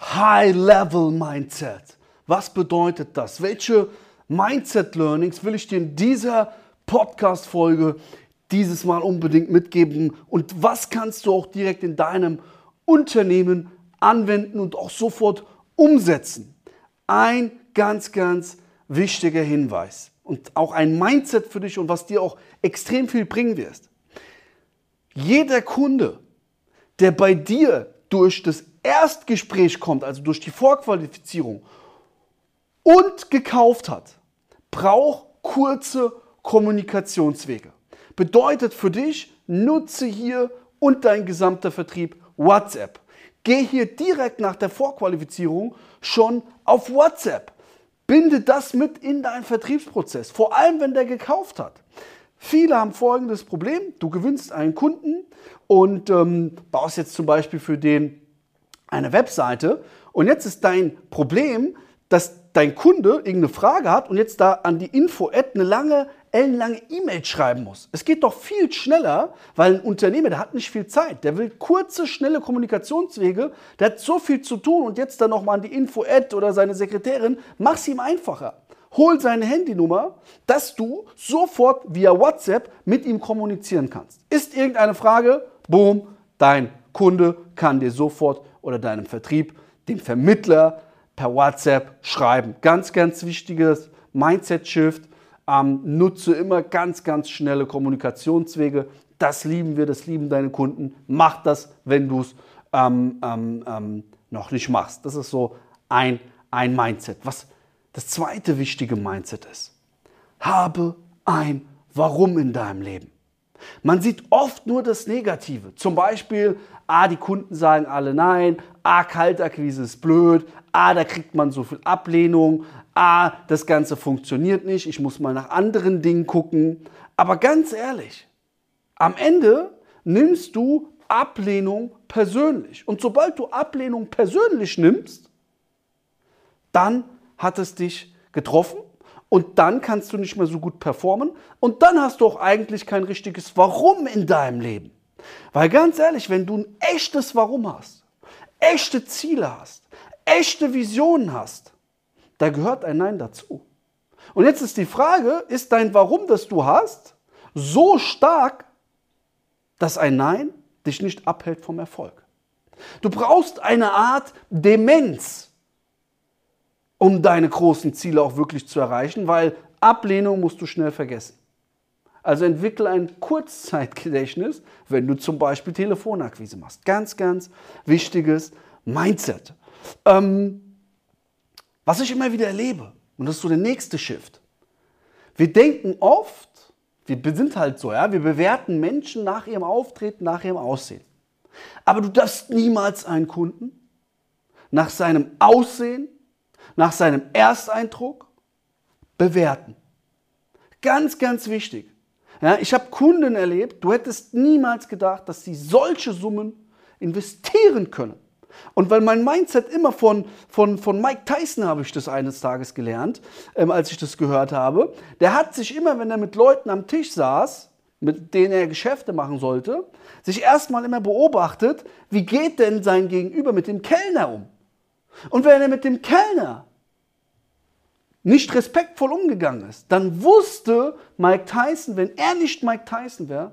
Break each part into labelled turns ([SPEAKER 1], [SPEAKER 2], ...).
[SPEAKER 1] High-Level-Mindset. Was bedeutet das? Welche Mindset-Learnings will ich dir in dieser Podcast-Folge dieses Mal unbedingt mitgeben? Und was kannst du auch direkt in deinem Unternehmen anwenden und auch sofort umsetzen? Ein ganz, ganz wichtiger Hinweis und auch ein Mindset für dich und was dir auch extrem viel bringen wirst. Jeder Kunde, der bei dir durch das Erstgespräch kommt, also durch die Vorqualifizierung und gekauft hat, braucht kurze Kommunikationswege. Bedeutet für dich, nutze hier und dein gesamter Vertrieb WhatsApp. Geh hier direkt nach der Vorqualifizierung schon auf WhatsApp. Binde das mit in deinen Vertriebsprozess, vor allem wenn der gekauft hat. Viele haben folgendes Problem. Du gewinnst einen Kunden und ähm, baust jetzt zum Beispiel für den eine Webseite und jetzt ist dein Problem, dass dein Kunde irgendeine Frage hat und jetzt da an die Info-Ad eine lange, ellenlange E-Mail schreiben muss. Es geht doch viel schneller, weil ein Unternehmer, der hat nicht viel Zeit. Der will kurze, schnelle Kommunikationswege. Der hat so viel zu tun und jetzt dann nochmal an die Info-Ad oder seine Sekretärin. Mach's ihm einfacher. Hol seine Handynummer, dass du sofort via WhatsApp mit ihm kommunizieren kannst. Ist irgendeine Frage? Boom, dein Kunde kann dir sofort oder deinem Vertrieb, dem Vermittler per WhatsApp schreiben. Ganz, ganz wichtiges Mindset-Shift. Ähm, nutze immer ganz, ganz schnelle Kommunikationswege. Das lieben wir, das lieben deine Kunden. Mach das, wenn du es ähm, ähm, ähm, noch nicht machst. Das ist so ein, ein Mindset. Was das zweite wichtige Mindset ist, habe ein Warum in deinem Leben. Man sieht oft nur das Negative. Zum Beispiel, ah, die Kunden sagen alle nein, ah, Kaltakquise ist blöd, ah, da kriegt man so viel Ablehnung, ah, das Ganze funktioniert nicht, ich muss mal nach anderen Dingen gucken. Aber ganz ehrlich, am Ende nimmst du Ablehnung persönlich. Und sobald du Ablehnung persönlich nimmst, dann hat es dich getroffen und dann kannst du nicht mehr so gut performen und dann hast du auch eigentlich kein richtiges Warum in deinem Leben. Weil ganz ehrlich, wenn du ein echtes Warum hast, echte Ziele hast, echte Visionen hast, da gehört ein Nein dazu. Und jetzt ist die Frage, ist dein Warum, das du hast, so stark, dass ein Nein dich nicht abhält vom Erfolg? Du brauchst eine Art Demenz, um deine großen Ziele auch wirklich zu erreichen, weil Ablehnung musst du schnell vergessen. Also entwickle ein Kurzzeitgedächtnis, wenn du zum Beispiel Telefonakquise machst. Ganz, ganz wichtiges Mindset. Ähm, was ich immer wieder erlebe, und das ist so der nächste Shift. Wir denken oft, wir sind halt so, ja, wir bewerten Menschen nach ihrem Auftreten, nach ihrem Aussehen. Aber du darfst niemals einen Kunden nach seinem Aussehen, nach seinem Ersteindruck bewerten. Ganz, ganz wichtig. Ja, ich habe Kunden erlebt, du hättest niemals gedacht, dass sie solche Summen investieren können. Und weil mein Mindset immer von, von, von Mike Tyson habe ich das eines Tages gelernt, ähm, als ich das gehört habe. Der hat sich immer, wenn er mit Leuten am Tisch saß, mit denen er Geschäfte machen sollte, sich erstmal immer beobachtet, wie geht denn sein Gegenüber mit dem Kellner um? Und wenn er mit dem Kellner nicht respektvoll umgegangen ist, dann wusste Mike Tyson, wenn er nicht Mike Tyson wäre,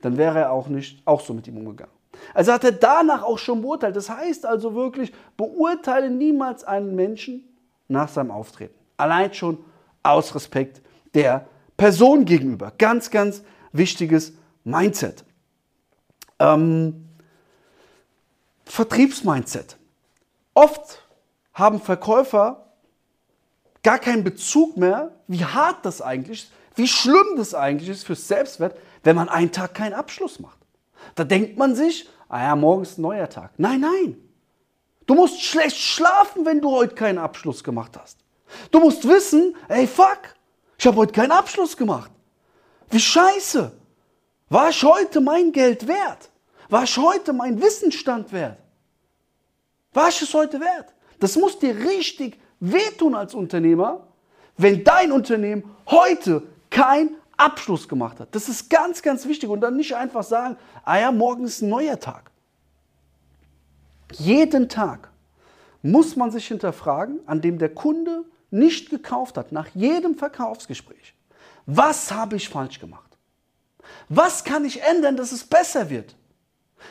[SPEAKER 1] dann wäre er auch nicht auch so mit ihm umgegangen. Also hat er danach auch schon beurteilt. Das heißt also wirklich, beurteile niemals einen Menschen nach seinem Auftreten. Allein schon aus Respekt der Person gegenüber. Ganz, ganz wichtiges Mindset. Ähm, Vertriebsmindset. Oft haben Verkäufer gar keinen Bezug mehr, wie hart das eigentlich ist, wie schlimm das eigentlich ist fürs Selbstwert, wenn man einen Tag keinen Abschluss macht. Da denkt man sich, ah ja, morgen ist ein neuer Tag. Nein, nein. Du musst schlecht schlafen, wenn du heute keinen Abschluss gemacht hast. Du musst wissen, ey, fuck, ich habe heute keinen Abschluss gemacht. Wie scheiße. War ich heute mein Geld wert? War ich heute mein Wissensstand wert? War ich es heute wert? Das muss dir richtig wehtun als Unternehmer, wenn dein Unternehmen heute kein Abschluss gemacht hat. Das ist ganz, ganz wichtig. Und dann nicht einfach sagen, ah ja, morgen ist ein neuer Tag. Jeden Tag muss man sich hinterfragen, an dem der Kunde nicht gekauft hat, nach jedem Verkaufsgespräch. Was habe ich falsch gemacht? Was kann ich ändern, dass es besser wird?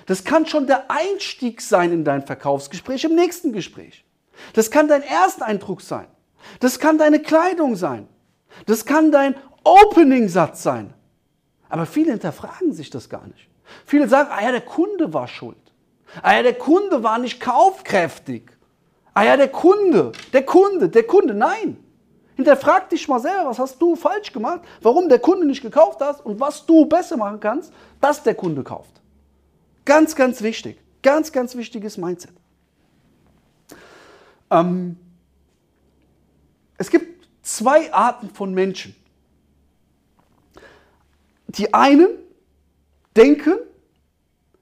[SPEAKER 1] Das kann schon der Einstieg sein in dein Verkaufsgespräch im nächsten Gespräch. Das kann dein Ersteindruck sein. Das kann deine Kleidung sein. Das kann dein Opening-Satz sein. Aber viele hinterfragen sich das gar nicht. Viele sagen, ah ja, der Kunde war schuld. Ah ja, der Kunde war nicht kaufkräftig. Ah ja, der Kunde, der Kunde, der Kunde. Nein. Hinterfrag dich mal selber, was hast du falsch gemacht, warum der Kunde nicht gekauft hat und was du besser machen kannst, dass der Kunde kauft. Ganz, ganz wichtig. Ganz, ganz wichtiges Mindset. Ähm, es gibt zwei Arten von Menschen. Die einen denken,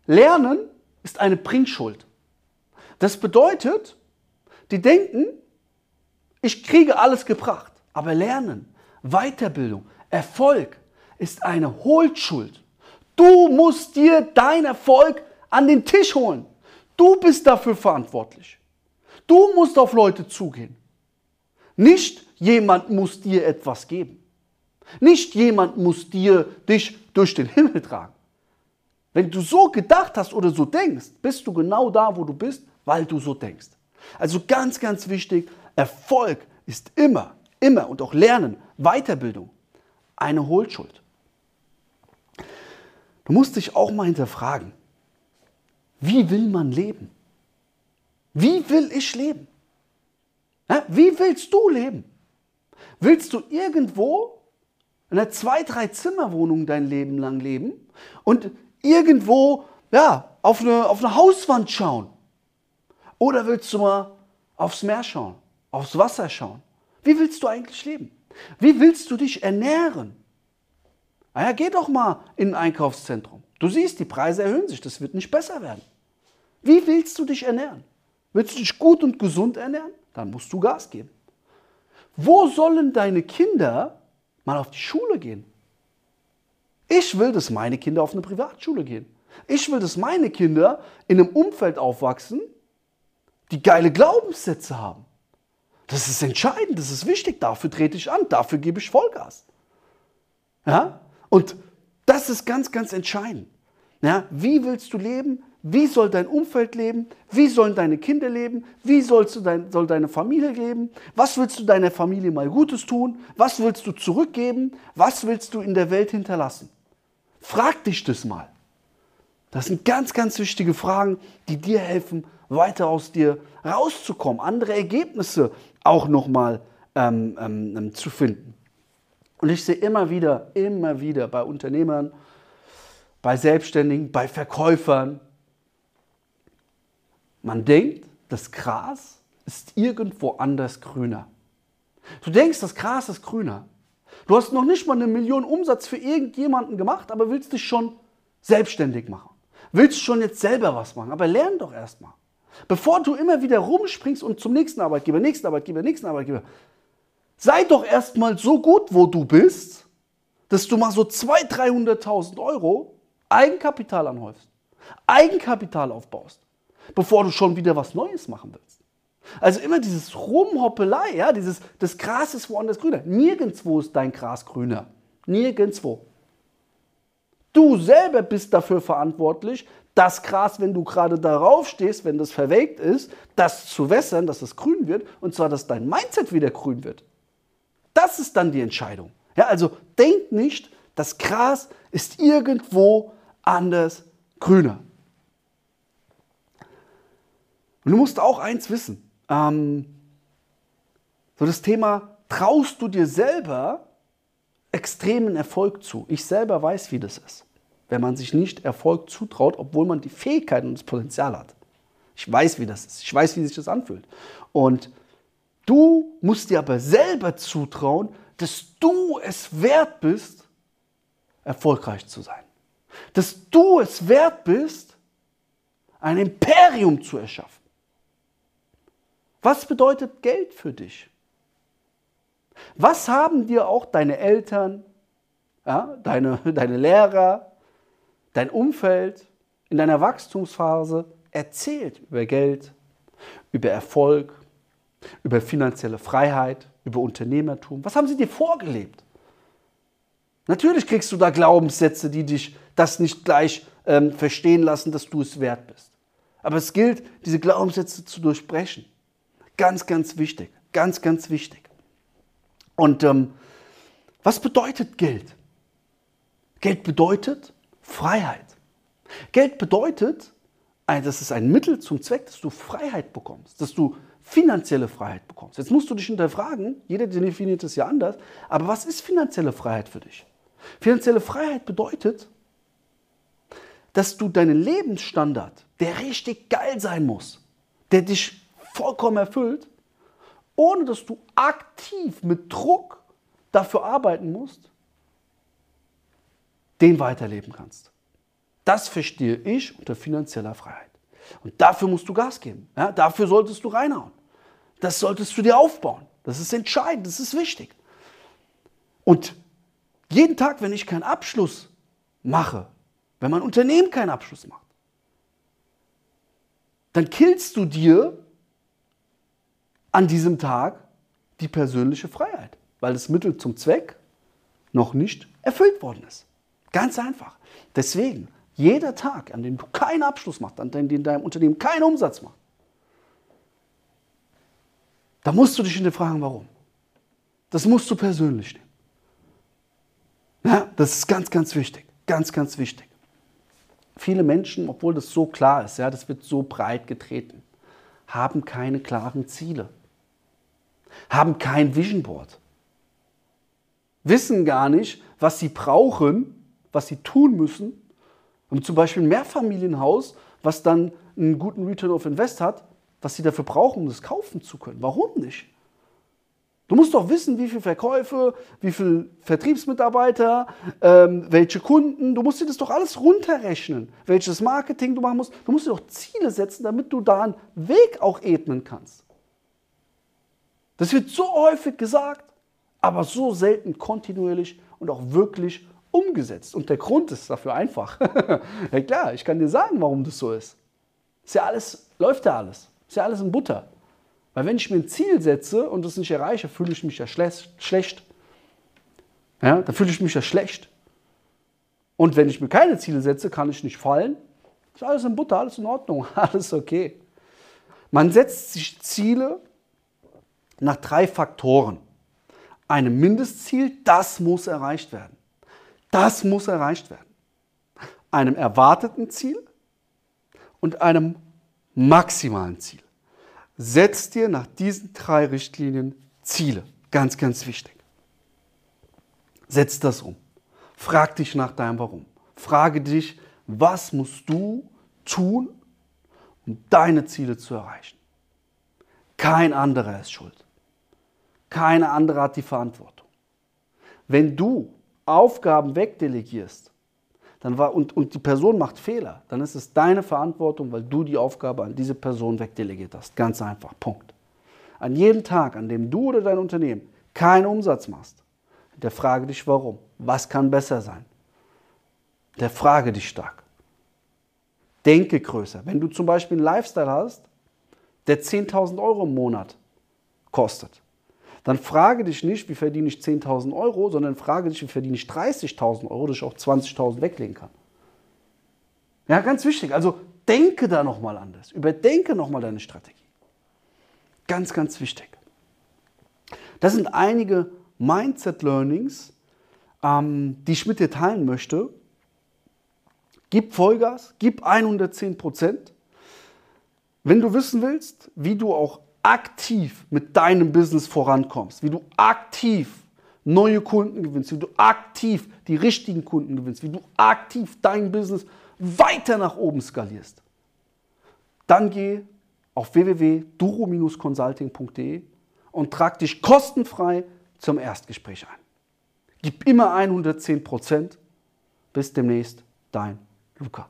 [SPEAKER 1] lernen ist eine Bringschuld. Das bedeutet, die denken, ich kriege alles gebracht. Aber Lernen, Weiterbildung, Erfolg ist eine Hohlschuld. Du musst dir deinen Erfolg an den Tisch holen. Du bist dafür verantwortlich. Du musst auf Leute zugehen. Nicht jemand muss dir etwas geben. Nicht jemand muss dir dich durch den Himmel tragen. Wenn du so gedacht hast oder so denkst, bist du genau da, wo du bist, weil du so denkst. Also ganz, ganz wichtig, Erfolg ist immer, immer und auch Lernen, Weiterbildung eine Hohlschuld. Du musst dich auch mal hinterfragen, wie will man leben? Wie will ich leben? Wie willst du leben? Willst du irgendwo in einer zwei, drei Zimmerwohnung dein Leben lang leben und irgendwo ja, auf, eine, auf eine Hauswand schauen? Oder willst du mal aufs Meer schauen, aufs Wasser schauen? Wie willst du eigentlich leben? Wie willst du dich ernähren? Naja, geh doch mal in ein Einkaufszentrum. Du siehst, die Preise erhöhen sich, das wird nicht besser werden. Wie willst du dich ernähren? Willst du dich gut und gesund ernähren? Dann musst du Gas geben. Wo sollen deine Kinder mal auf die Schule gehen? Ich will, dass meine Kinder auf eine Privatschule gehen. Ich will, dass meine Kinder in einem Umfeld aufwachsen, die geile Glaubenssätze haben. Das ist entscheidend, das ist wichtig, dafür trete ich an, dafür gebe ich Vollgas. Ja? Und das ist ganz, ganz entscheidend. Ja? Wie willst du leben? Wie soll dein Umfeld leben? Wie sollen deine Kinder leben? Wie sollst du dein, soll deine Familie leben? Was willst du deiner Familie mal Gutes tun? Was willst du zurückgeben? Was willst du in der Welt hinterlassen? Frag dich das mal. Das sind ganz, ganz wichtige Fragen, die dir helfen, weiter aus dir rauszukommen, andere Ergebnisse auch nochmal ähm, ähm, zu finden. Und ich sehe immer wieder, immer wieder bei Unternehmern, bei Selbstständigen, bei Verkäufern, man denkt, das Gras ist irgendwo anders grüner. Du denkst, das Gras ist grüner. Du hast noch nicht mal eine Million Umsatz für irgendjemanden gemacht, aber willst dich schon selbstständig machen. Willst schon jetzt selber was machen, aber lern doch erstmal. Bevor du immer wieder rumspringst und zum nächsten Arbeitgeber, nächsten Arbeitgeber, nächsten Arbeitgeber, sei doch erstmal so gut, wo du bist, dass du mal so 200.000, 300.000 Euro Eigenkapital anhäufst, Eigenkapital aufbaust bevor du schon wieder was Neues machen willst. Also immer dieses Rumhoppelei, ja, dieses, das Gras ist woanders grüner. Nirgendwo ist dein Gras grüner. Nirgendwo. Du selber bist dafür verantwortlich, das Gras, wenn du gerade darauf stehst, wenn das verwelkt ist, das zu wässern, dass es grün wird und zwar, dass dein Mindset wieder grün wird. Das ist dann die Entscheidung. Ja, also denk nicht, das Gras ist irgendwo anders grüner. Und du musst auch eins wissen. Ähm, so das Thema, traust du dir selber extremen Erfolg zu? Ich selber weiß, wie das ist, wenn man sich nicht Erfolg zutraut, obwohl man die Fähigkeiten und das Potenzial hat. Ich weiß, wie das ist. Ich weiß, wie sich das anfühlt. Und du musst dir aber selber zutrauen, dass du es wert bist, erfolgreich zu sein. Dass du es wert bist, ein Imperium zu erschaffen. Was bedeutet Geld für dich? Was haben dir auch deine Eltern, ja, deine, deine Lehrer, dein Umfeld in deiner Wachstumsphase erzählt über Geld, über Erfolg, über finanzielle Freiheit, über Unternehmertum. Was haben sie dir vorgelebt? Natürlich kriegst du da Glaubenssätze, die dich das nicht gleich ähm, verstehen lassen, dass du es wert bist. Aber es gilt, diese Glaubenssätze zu durchbrechen. Ganz, ganz wichtig. Ganz, ganz wichtig. Und ähm, was bedeutet Geld? Geld bedeutet Freiheit. Geld bedeutet, das ist ein Mittel zum Zweck, dass du Freiheit bekommst, dass du finanzielle Freiheit bekommst. Jetzt musst du dich hinterfragen, jeder definiert es ja anders, aber was ist finanzielle Freiheit für dich? Finanzielle Freiheit bedeutet, dass du deinen Lebensstandard, der richtig geil sein muss, der dich vollkommen erfüllt, ohne dass du aktiv mit Druck dafür arbeiten musst, den weiterleben kannst. Das verstehe ich unter finanzieller Freiheit. Und dafür musst du Gas geben. Ja, dafür solltest du reinhauen. Das solltest du dir aufbauen. Das ist entscheidend, das ist wichtig. Und jeden Tag, wenn ich keinen Abschluss mache, wenn mein Unternehmen keinen Abschluss macht, dann killst du dir an diesem Tag die persönliche Freiheit, weil das Mittel zum Zweck noch nicht erfüllt worden ist. Ganz einfach. Deswegen, jeder Tag, an dem du keinen Abschluss machst, an dem dein Unternehmen keinen Umsatz macht, da musst du dich hinterfragen, warum. Das musst du persönlich nehmen. Ja, das ist ganz, ganz wichtig. Ganz, ganz wichtig. Viele Menschen, obwohl das so klar ist, ja, das wird so breit getreten, haben keine klaren Ziele, haben kein Vision Board, wissen gar nicht, was sie brauchen, was sie tun müssen, um zum Beispiel ein Mehrfamilienhaus, was dann einen guten Return of Invest hat, was sie dafür brauchen, um das kaufen zu können. Warum nicht? Du musst doch wissen, wie viele Verkäufe, wie viele Vertriebsmitarbeiter, ähm, welche Kunden. Du musst dir das doch alles runterrechnen, welches Marketing du machen musst. Du musst dir doch Ziele setzen, damit du da einen Weg auch ebnen kannst. Das wird so häufig gesagt, aber so selten kontinuierlich und auch wirklich umgesetzt. Und der Grund ist dafür einfach. ja klar, ich kann dir sagen, warum das so ist. Ist ja alles, läuft ja alles. Ist ja alles in Butter. Weil wenn ich mir ein Ziel setze und es nicht erreiche, fühle ich mich ja schlecht. Ja, dann fühle ich mich ja schlecht. Und wenn ich mir keine Ziele setze, kann ich nicht fallen. Ist alles in Butter, alles in Ordnung, alles okay. Man setzt sich Ziele nach drei Faktoren. Einem Mindestziel, das muss erreicht werden. Das muss erreicht werden. Einem erwarteten Ziel und einem maximalen Ziel. Setz dir nach diesen drei Richtlinien Ziele. Ganz, ganz wichtig. Setz das um. Frag dich nach deinem Warum. Frage dich, was musst du tun, um deine Ziele zu erreichen. Kein anderer ist schuld. Kein anderer hat die Verantwortung. Wenn du Aufgaben wegdelegierst dann war, und, und die Person macht Fehler, dann ist es deine Verantwortung, weil du die Aufgabe an diese Person wegdelegiert hast. Ganz einfach. Punkt. An jedem Tag, an dem du oder dein Unternehmen keinen Umsatz machst, der frage dich warum. Was kann besser sein? Der frage dich stark. Denke größer. Wenn du zum Beispiel einen Lifestyle hast, der 10.000 Euro im Monat kostet, dann frage dich nicht, wie verdiene ich 10.000 Euro, sondern frage dich, wie verdiene ich 30.000 Euro, dass ich auch 20.000 weglegen kann. Ja, ganz wichtig. Also denke da nochmal anders. Überdenke nochmal deine Strategie. Ganz, ganz wichtig. Das sind einige Mindset-Learnings, ähm, die ich mit dir teilen möchte. Gib Vollgas, gib 110 Prozent. Wenn du wissen willst, wie du auch aktiv mit deinem Business vorankommst, wie du aktiv neue Kunden gewinnst, wie du aktiv die richtigen Kunden gewinnst, wie du aktiv dein Business weiter nach oben skalierst, dann geh auf www.duro-consulting.de und trag dich kostenfrei zum Erstgespräch ein. Gib immer 110% Bis demnächst, dein Luca.